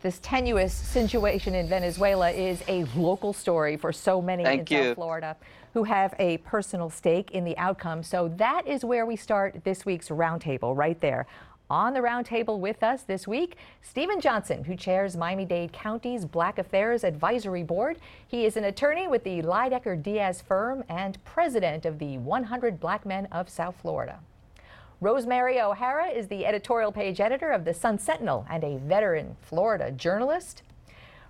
This tenuous situation in Venezuela is a local story for so many Thank in you. South Florida who have a personal stake in the outcome. So that is where we start this week's roundtable, right there. On the roundtable with us this week, Stephen Johnson, who chairs Miami Dade County's Black Affairs Advisory Board. He is an attorney with the Lydecker Diaz firm and president of the 100 Black Men of South Florida. Rosemary O'Hara is the editorial page editor of the Sun Sentinel and a veteran Florida journalist.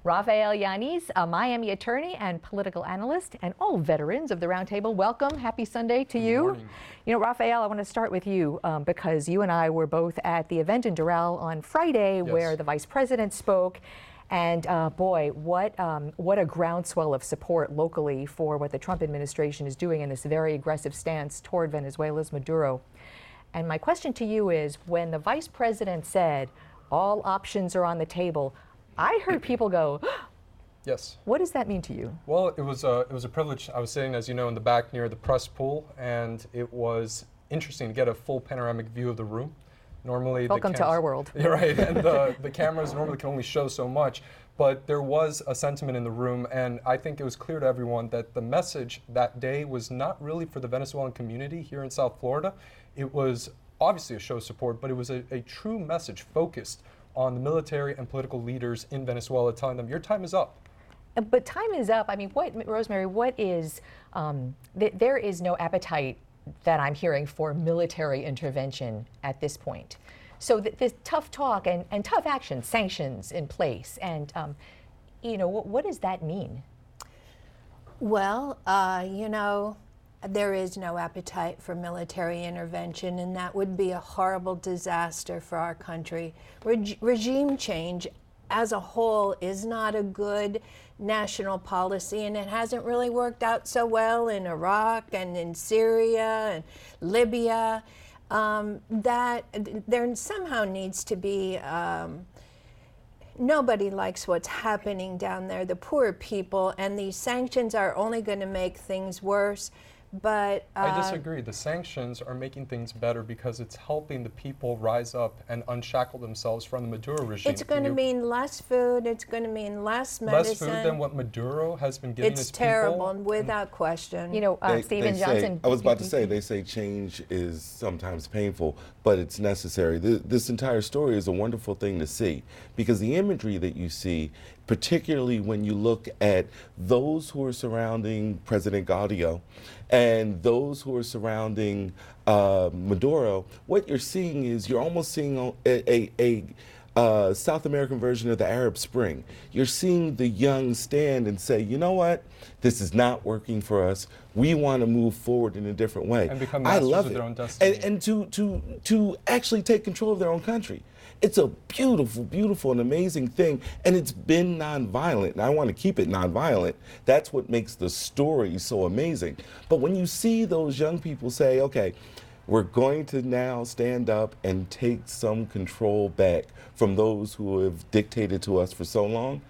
Rafael Yaniz, a Miami attorney and political analyst, and all veterans of the roundtable, welcome. Happy Sunday to you. morning. You know, Rafael, I want to start with you um, because you and I were both at the event in Doral on Friday where the vice president spoke. And uh, boy, what um, what a groundswell of support locally for what the Trump administration is doing in this very aggressive stance toward Venezuela's Maduro. And my question to you is when the vice president said all options are on the table, I heard people go, Yes. what does that mean to you? Well, it was a it was a privilege. I was sitting, as you know, in the back near the press pool, and it was interesting to get a full panoramic view of the room. Normally, the Welcome to our world. You're right, and the the cameras normally can only show so much. But there was a sentiment in the room, and I think it was clear to everyone that the message that day was not really for the Venezuelan community here in South Florida. It was obviously a show of support, but it was a, a true message focused on the military and political leaders in Venezuela, telling them your time is up. Uh, But time is up. I mean, what, Rosemary, what is, um, th- there is no appetite that I'm hearing for military intervention at this point. So th- this tough talk and, and tough action, sanctions in place, and, um, you know, what, what does that mean? Well, uh, you know, there is no appetite for military intervention, and that would be a horrible disaster for our country. Reg- regime change as a whole is not a good national policy, and it hasn't really worked out so well in Iraq and in Syria and Libya. Um, that there somehow needs to be. Um, nobody likes what's happening down there, the poor people, and these sanctions are only going to make things worse. But uh, I disagree. The sanctions are making things better because it's helping the people rise up and unshackle themselves from the Maduro regime. it's going to mean less food. It's going to mean less medicine. less food than what Maduro has been giving it's his terrible, people. without question. You know, uh, They- Stephen they say- Johnson. I was about to say, they say change is sometimes painful, but it's necessary. Th- This entire story is a wonderful thing to see because the imagery that you see, particularly when you look at those who are surrounding President Guaido and those who are surrounding uh, Maduro, what you're seeing is you're almost seeing a, a, a uh, South American version of the Arab Spring. You're seeing the young stand and say, you know what, this is not working for us. We want to move forward in a different way. And become I love of it. their own destiny. And, and to, to, to actually take control of their own country. It's a beautiful, beautiful, and amazing thing. And it's been nonviolent. And I want to keep it nonviolent. That's what makes the story so amazing. But when you see those young people say, okay, we're going to now stand up and take some control back from those who have dictated to us for so long.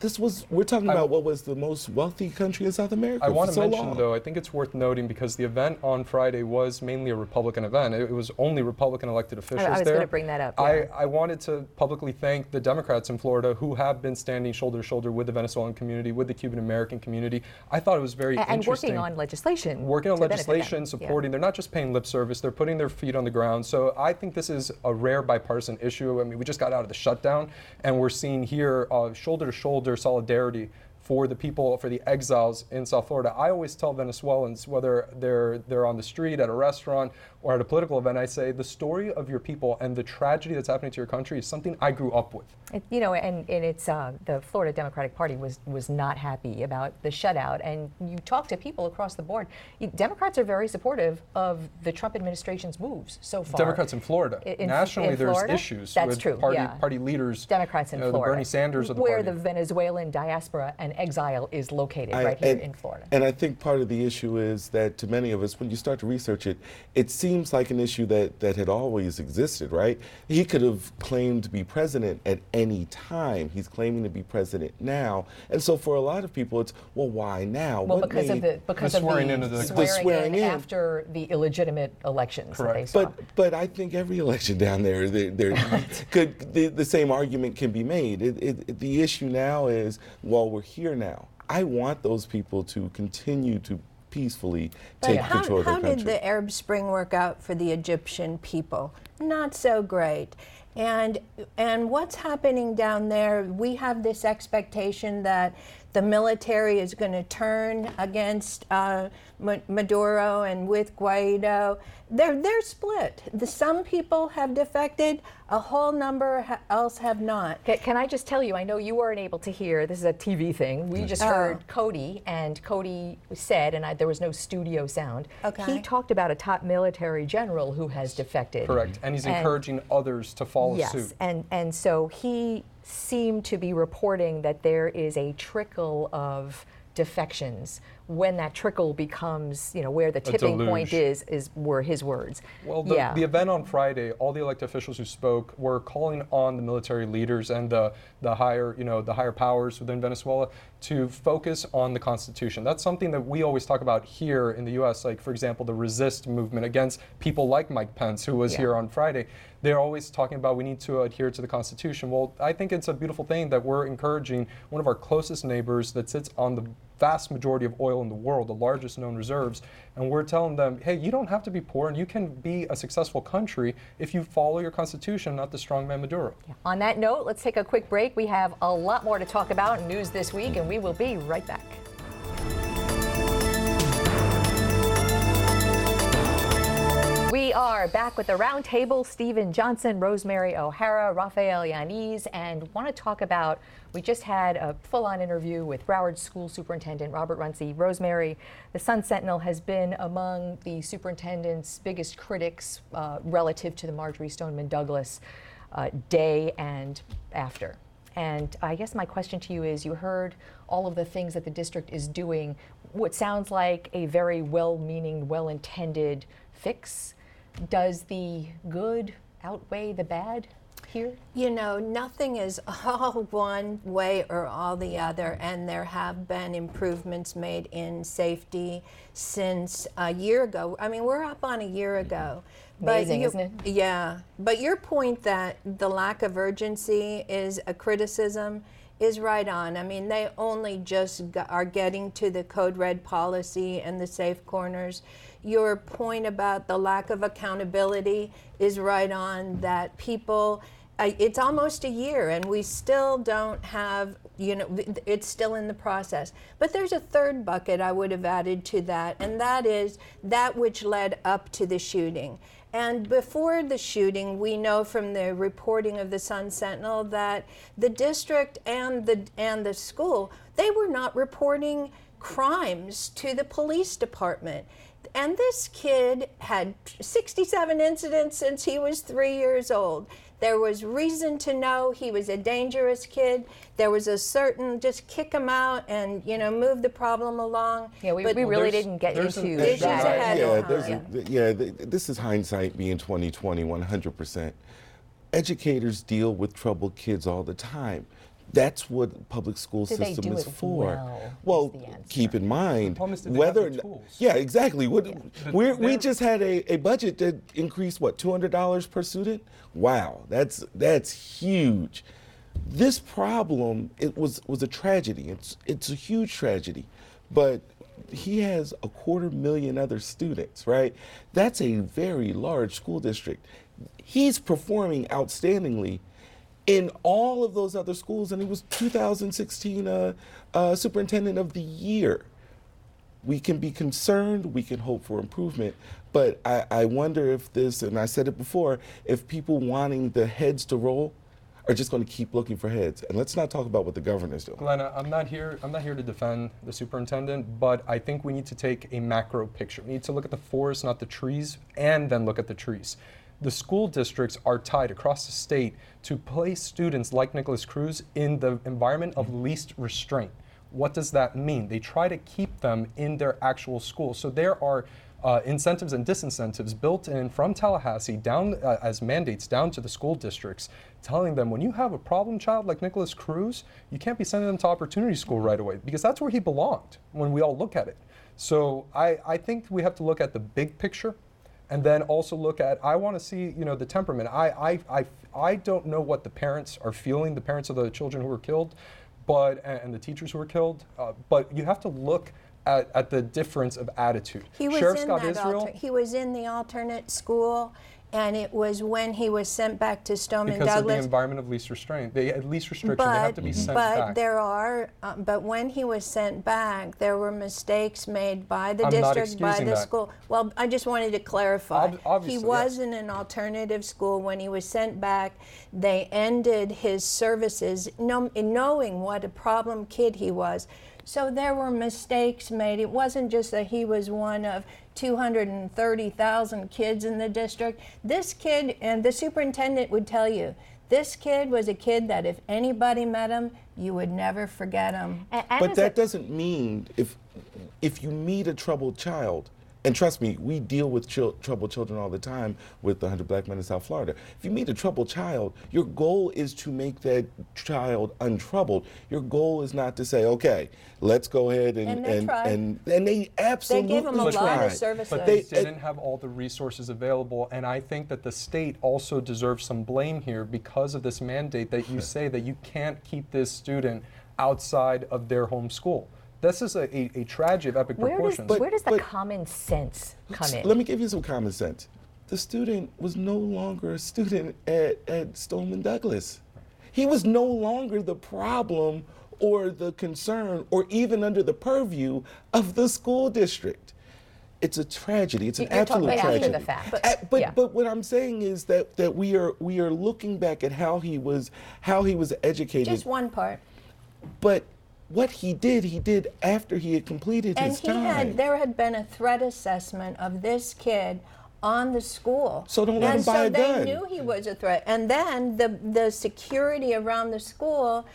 This was, we're talking I- about what was the most wealthy country in South America I for want to so mention, long. though, I think it's worth noting because the event on Friday was mainly a Republican event. It, it was only Republican elected officials was there. gonna bring that up, I, yeah. I wanted to publicly thank the Democrats in Florida who have been standing shoulder to shoulder with the Venezuelan community, with the Cuban American community. I thought it was very A- and interesting. working on legislation. working on to benefit them. legislation, Yeah. supporting. They're not just paying lip service; they're putting their feet on the ground. So I think this is a rare bipartisan issue. I mean, we just got out of the shutdown, and we're seeing here uh, shoulder to shoulder solidarity for the people, for the exiles in South Florida. I always tell Venezuelans, whether they're they're on the street, at a restaurant, or at a political event, I say the story of your people and the tragedy that's happening to your country is something I grew up with. It- you know, and, and it's uh, the Florida Democratic Party was was not happy about the shutout. And you talk to people across the board. Democrats are very supportive of the Trump administration's moves so far. Democrats in Florida. In- Nationally, in there's Florida? issues That's with true, party yeah. party leaders. Democrats in you know, Florida, the Bernie Sanders of the where party. the Venezuelan diaspora and exile is located I- right here and- in Florida. And I think part of the issue is that to many of us, when you start to research it, it seems like an issue that, that had always existed, right? He could have claimed to be president at any time. He's claiming to be president now. And so for a lot of people, it's, well, why now? well, What because of the because The swearing in of the- The swearing, swearing in in. after the illegitimate elections that they Correct. saw. But but I think every election down there, there, there could the, the same argument can be made. It, it, the issue now is, while we're here now. I want those people to continue to peacefully But take how, control of their how country. did the Arab Spring work out for the Egyptian people? Not so great. And and what's happening down there? We have this expectation that the military is going to turn against uh, Maduro and with Guaido. They're they're split. The, some people have defected. A whole number ha- else have not. Ca- Can I just tell you, I know you weren't able to hear, this is a TV thing. We just Oh. heard Cody, and Cody said, and I, there was no studio sound. Okay. He talked about a top military general who has defected. Correct. And he's And- encouraging others to follow Yes, suit. and, and so he seemed to be reporting that there is a trickle of defections. When that trickle becomes, you know, where the tipping point is, is were his words. Well, the, yeah. the event on Friday, all the elected officials who spoke were calling on the military leaders and the, the higher, you know, the higher powers within Venezuela to focus on the Constitution. That's something that we always talk about here in the U.S. Like, for example, the resist movement against people like Mike Pence, who was Yeah. here on Friday. They're always talking about we need to adhere to the Constitution. Well, I think it's a beautiful thing that we're encouraging one of our closest neighbors that sits on the vast majority of oil in the world, the largest known reserves, and we're telling them, hey, you don't have to be poor and you can be a successful country if you follow your constitution, not the strongman Maduro. On that note, let's take a quick break. We have a lot more to talk about news this week, and we will be right back. We are back with the roundtable. Stephen Johnson, Rosemary O'Hara, Rafael Yaniz, and want to talk about. We just had a full-on interview with Broward School Superintendent Robert Runcie. Rosemary, the Sun Sentinel has been among the superintendent's biggest critics uh, relative to the Marjory Stoneman Douglas uh, day and after. And I guess my question to you is you heard all of the things that the district is doing, what sounds like a very well meaning, well intended fix. Does the good outweigh the bad here? You know, nothing is all one way or all the other, and there have been improvements made in safety since a year ago. I mean, we're up on a year ago. Amazing, you- isn't it? Yeah. But your point that the lack of urgency is a criticism is right on. I mean, they only just are getting to the code red policy and the safe corners. Your point about the lack of accountability is right on that people I, it's almost a year and we still don't have you know it's still in the process. But there's a third bucket i would have added to that and that is that which led up to the shooting. And before the shooting we know from the reporting of the sun sentinel that the district and the and the school they were not reporting crimes to the police department and this kid had 67 incidents since he was three years old. There was reason to know he was a dangerous kid. There was a certain just kick him out and you know move the problem along. Yeah, we, But- we really didn't get there's into an issues ahead yeah, of there's time. a- yeah, th- this is hindsight being 2020, 100%. Educators deal with troubled kids all the time. That's what public school Do they system do is it for. well, well, is the keep in mind problem is that they whether the tools. yeah, exactly. What we we just had a, a budget that increased what two hundred dollars per student. Wow, that's that's huge. This problem it was was a tragedy. It's it's a huge tragedy, but he has a quarter million other students, right? That's a very large school district. He's performing outstandingly in all of those other schools, and he was 2016 uh, uh, superintendent of the year. We can be concerned, we can hope for improvement, but I, I wonder if this, and I said it before, if people wanting the heads to roll are just going to keep looking for heads. And let's not talk about what the governor's doing. Glenna, I'm not here. I'm not here to defend the superintendent, but I think we need to take a macro picture. We need to look at the forest, not the trees, and then look at the trees. The school districts are tied across the state to place students like Nikolas Cruz in the environment of least restraint. What does that mean? They try to keep them in their actual school. So there are uh, incentives and disincentives built in from Tallahassee down uh, as mandates down to the school districts, telling them when you have a problem child like Nikolas Cruz, you can't be sending them to opportunity school right away because that's where he belonged when we all look at it. So I, I think we have to look at the big picture and then also look at I want to see you know the temperament. I, I, I, I don't know what the parents are feeling, the parents of the children who were killed, but and the teachers who were killed. Uh, but you have to look at, at the difference of attitude. He was Sheriff in Scott that Israel. alter- he was in the alternate school, and it was when he was sent back to Stoneman because of the environment of least restraint, they at least restriction, they have to be sent but back. there are, uh, but when he was sent back, there were mistakes made by the I'm district, by the that. school. Well, I just wanted to clarify. Ob- obviously, he was in an alternative school when he was sent back. They ended his services, know, knowing what a problem kid he was. So there were mistakes made. It wasn't just that he was one of 230,000 kids in the district. This kid, and the superintendent would tell you, this kid was a kid that if anybody met him, you would never forget him. A- and But that a- doesn't mean if if you meet a troubled child, and trust me, we deal with chil- troubled children all the time with the 100 Black Men in South Florida. If you meet a troubled child, your goal is to make that child untroubled. Your goal is not to say, okay, let's go ahead and And they and, tried. and and they absolutely him a lot of tried. services. But They- they didn't have all the resources available, and I think that the state also deserves some blame here because of this mandate that you say that you can't keep this student outside of their home school. This is a, a, a tragedy of epic where does, proportions. where does the but- common sense come in? Let me give you some common sense. The student was no longer a student at, at Stoneman Douglas. He was no longer the problem or the concern or even under the purview of the school district. It's a tragedy. It's an You're absolute about after tragedy. the fact. Uh, but Yeah. but what I'm saying is that that we are we are looking back at how he was how he was educated. Just one part. but what he did, he did after he had completed And his he time. had, there had been a threat assessment of this kid on the school. So don't let and him buy so a they knew he was a threat. And then the, the security around the school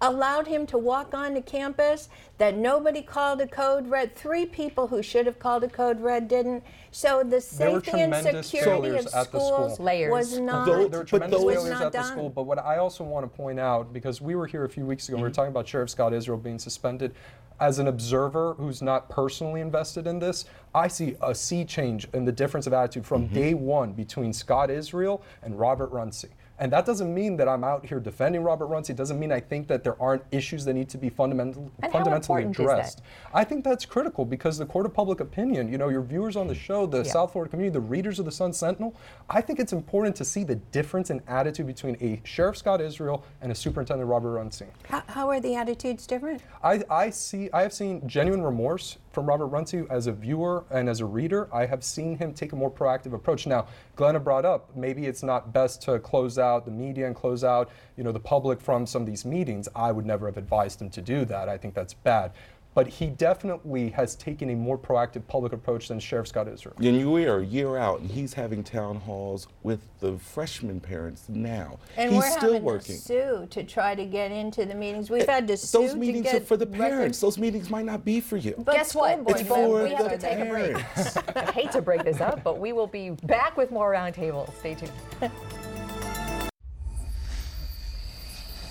allowed him to walk onto campus that nobody called a code red. Three people who should have called a code red didn't. So the safety and security of at the schools school. Layers. was not, Those- there were but tremendous those- was failures not at the done. school. But what I also want to point out, because we were here a few weeks ago, we were mm-hmm. talking about Sheriff Scott Israel being suspended. As an observer who's not personally invested in this, I see a sea change in the difference of attitude from mm-hmm. day one between Scott Israel and Robert Runcie. And that doesn't mean that I'm out here defending Robert Runcie. It doesn't mean I think that there aren't issues that need to be fundamental, And fundamentally important is that? addressed. I think that's critical because the court of public opinion, you know, your viewers on the show, the Yeah. South Florida community, the readers of the Sun Sentinel, I think it's important to see the difference in attitude between a Sheriff Scott Israel and a Superintendent Robert Runcie. how, how are the attitudes different? I, I see I have seen genuine remorse from Robert Runcie as a viewer and as a reader. I have seen him take a more proactive approach. Now, Glenna brought up maybe it's not best to close out the media and close out you know the public from some of these meetings. I would never have advised him to do that. I think that's bad. But he definitely has taken a more proactive public approach than Sheriff Scott Israel. And we are a year out, and he's having town halls with the freshman parents now. And he's we're still having working. to sue to try to get into the meetings. We've had to sue Those to meetings get are for the records. parents. Those meetings might not be for you. But Guess what? board it's But for we have the to take a break. I hate to break this up, but we will be back with more Roundtable. Stay tuned.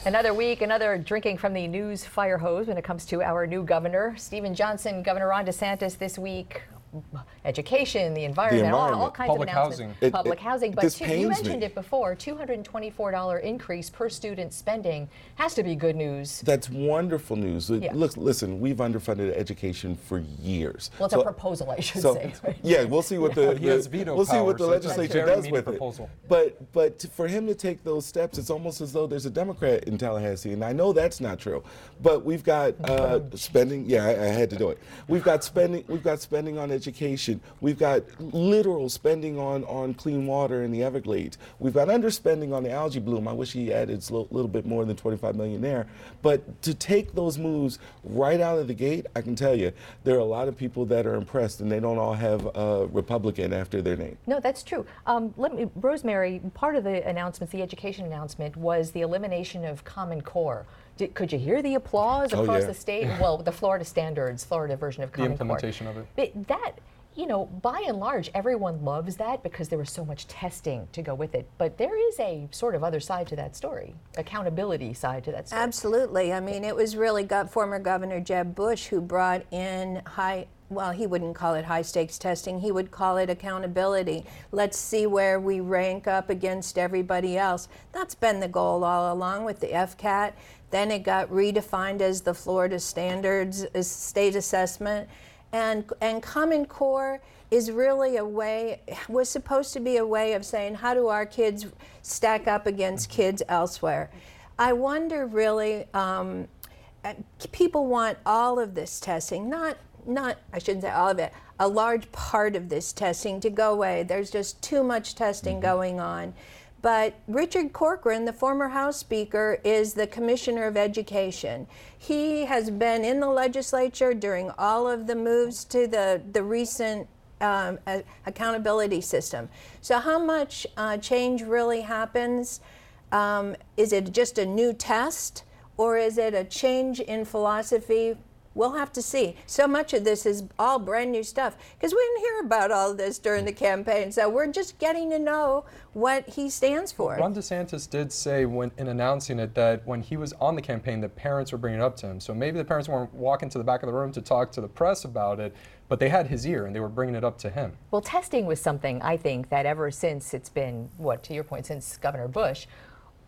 Another week, another drinking from the news fire hose when it comes to our new governor, Stephen Johnson. Governor Ron DeSantis this week, education, the environment, all- all, kinds Public of announcements. housing. It- Public it- housing, but this two, you mentioned me. it before. $224 increase per student spending has to be good news. That's wonderful news. Yeah. Look, listen, we've underfunded education for years. Well, it's a proposal, I should say, right? Yeah, we'll see what the, He has the- veto we'll see what the so legislature does with proposal. it. But but to- for him to take those steps, it's almost as though there's a Democrat in Tallahassee, and I know that's not true. But we've got uh, spending. Yeah, I, I had to do it. We've got spending. We've got spending on education. We've got literal spending on on clean water in the Everglades. We've got underspending on the algae bloom. I wish he added a little, bit more than 25 million there. But to take those moves right out of the gate, I can tell you there are a lot of people that are impressed, and they don't all have uh, Republican after their name. No, that's true. Um, let me, Rosemary, part of the announcements, the education announcement, was the elimination of Common Core. Did, could you hear the applause Oh, across yeah. the state? Well, the Florida standards, Florida version of The Common Core. implementation of it. But that, you know, by and large, everyone loves that because there was so much testing to go with it. But there is a sort of other side to that story, accountability side to that story. Absolutely. I mean, it was really got former Governor Jeb Bush who brought in high. Well, he wouldn't call it high stakes testing. He would call it accountability. Let's see where we rank up against everybody else. That's been the goal all along with the FCAT. Then it got redefined as the Florida Standards State Assessment. And, and Common Core is really a way, was supposed to be a way of saying, how do our kids stack up against kids elsewhere? I wonder really, um, uh, people want all of this testing, not, not, I shouldn't say all of it, a large part of this testing to go away. There's just too much testing going on. But Richard Corcoran, the former House Speaker, is the Commissioner of Education. He has been in the legislature during all of the moves to the, the recent um, accountability system. So, how much uh, change really happens? Um, is it just a new test, or is it a change in philosophy? We'll have to see. So much of this is all brand new stuff because we didn't hear about all of this during the campaign. So we're just getting to know what he stands for. Ron DeSantis did say when in announcing it that when he was on the campaign, the parents were bringing it up to him. So maybe the parents weren't walking to the back of the room to talk to the press about it, but they had his ear and they were bringing it up to him. Well, testing was something I think that ever since it's been, what, to your point, since Governor Bush,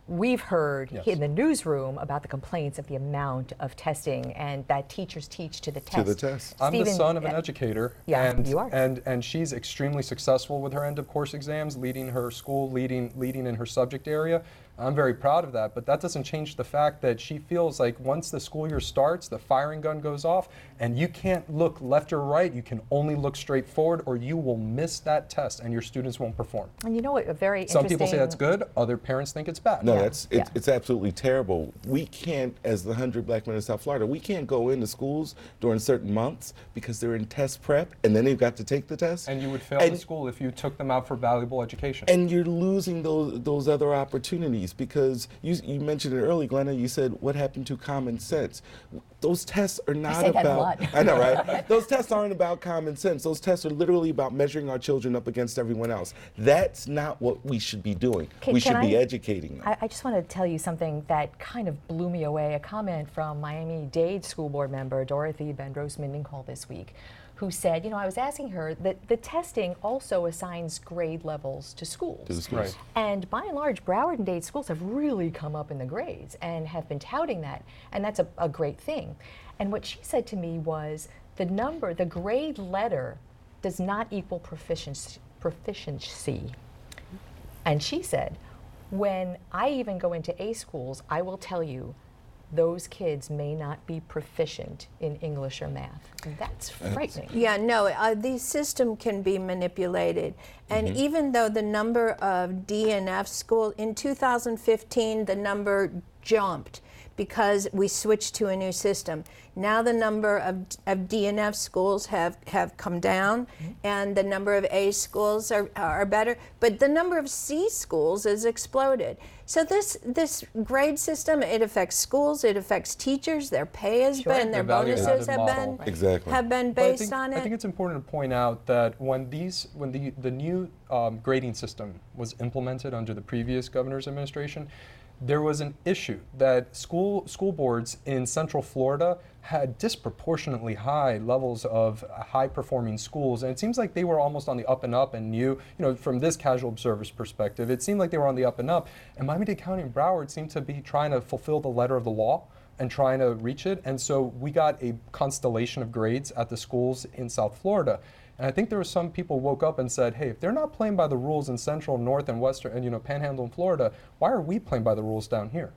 we've heard Yes. in the newsroom about the complaints of the amount of testing and that teachers teach to the test. To the test. I'm the son of an uh, educator, Yeah, and you are. and and she's extremely successful with her end of course exams, leading her school, leading leading in her subject area. I'm very proud of that, but that doesn't change the fact that she feels like once the school year starts, the firing gun goes off, and you can't look left or right. You can only look straight forward, or you will miss that test, and your students won't perform. And you know what? A very Some people say that's good. Other parents think it's bad. No, Yeah, that's it's, yeah. it's absolutely terrible. We can't, as the hundred black men in South Florida, we can't go into schools during certain months because they're in test prep, and then they've got to take the test. And you would fail And- the school if you took them out for valuable education. and you're losing those those other opportunities because you you mentioned it early, Glenna. You said what happened to common sense. Those tests are not a about. I know, right? those tests aren't about common sense. Those tests are literally about measuring our children up against everyone else. That's not what we should be doing. Can- we should be I- educating them. I, I just want to tell you something that kind of blew me away. A comment from Miami Dade School Board member Dorothy Bendross-Mindingall this week, who said, you know, I was asking her that the testing also assigns grade levels to schools. To the schools. Right. And by and large, Broward and Dade schools have really come up in the grades and have been touting that, and that's a, a great thing. And what she said to me was the number, the grade letter, does not equal proficiency. proficiency. And she said, when I even go into A schools, I will tell you those kids may not be proficient in English or math. That's frightening. Yeah, no, uh, the system can be manipulated. And even though the number of DNF and schools, in 2015, the number jumped because we switched to a new system. Now the number of, of D and F schools have, have come down, and the number of A schools are, are better, but the number of C schools has exploded. So this this grade system, it affects schools, it affects teachers, their pay has Sure. been, their The bonuses have model. been Exactly. have been based think, on it. I think it's important to point out that when these, when the the new um, grading system was implemented under the previous governor's administration, there was an issue that school school boards in Central Florida had disproportionately high levels of high performing schools, and it seems like they were almost on the up and up. And knew, you know, from this casual observer's perspective, it seemed like they were on the up and up. And Miami-Dade County and Broward seemed to be trying to fulfill the letter of the law and trying to reach it. And so we got a constellation of grades at the schools in South Florida. And I think there were some people woke up and said, hey, if they're not playing by the rules in Central, North, and Western, and you know, Panhandle and Florida, why are we playing by the rules down here?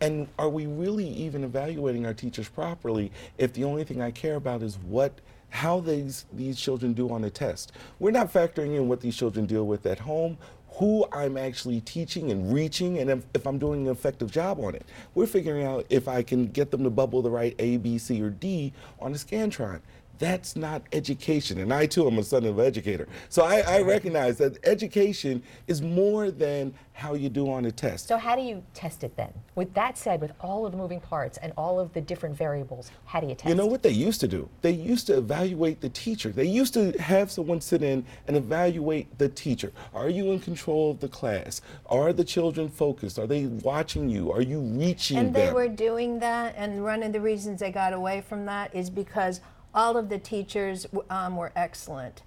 And are we really even evaluating our teachers properly if the only thing I care about is what how these these children do on a test? We're not factoring in what these children deal with at home, who I'm actually teaching and reaching, and if, if I'm doing an effective job on it. We're figuring out if I can get them to bubble the right A, B, C, or D on a Scantron. That's not education. And I too am a son of an educator. So I, I recognize that education is more than how you do on a test. So how do you test it then? With that said, with all of the moving parts and all of the different variables, how do you test? It? You know what they used to do? They used to evaluate the teacher. They used to have someone sit in and evaluate the teacher. Are you in control of the class? Are the children focused? Are they watching you? Are you reaching And them? they were doing that, and one of the reasons they got away from that is because all of the teachers um, were excellent,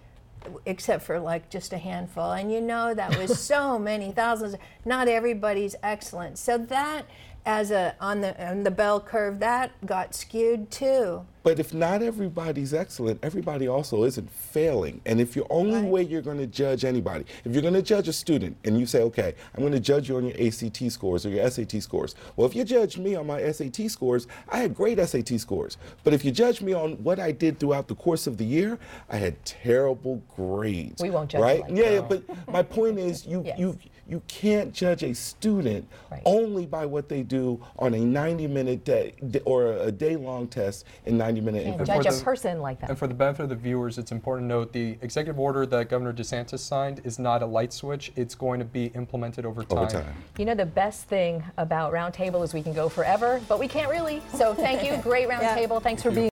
except for like just a handful. And you know that was so many thousands. Not everybody's excellent. So that, as a on the on the bell curve, that got skewed too. But if not everybody's excellent, everybody also isn't failing. And if your only Right. way you're going to judge anybody, if you're going to judge a student and you say, okay, I'm going to judge you on your ACT scores or your SAT scores. Well, if you judge me on my SAT scores, I had great SAT scores. But if you judge me on what I did throughout the course of the year, I had terrible grades. We won't judge right? like yeah, yeah, but my point is, you Yes. you you can't judge a student Right. only by what they do on a 90 minute day or a day long test in 90 minute Can't increments. judge for a the- person like that. And for the benefit of the viewers, it's important to note the executive order that Governor DeSantis signed is not a light switch. It's going to be implemented over time. Over time. You know, the best thing about Roundtable is we can go forever, but we can't really. So thank you. Great Roundtable. Thanks for being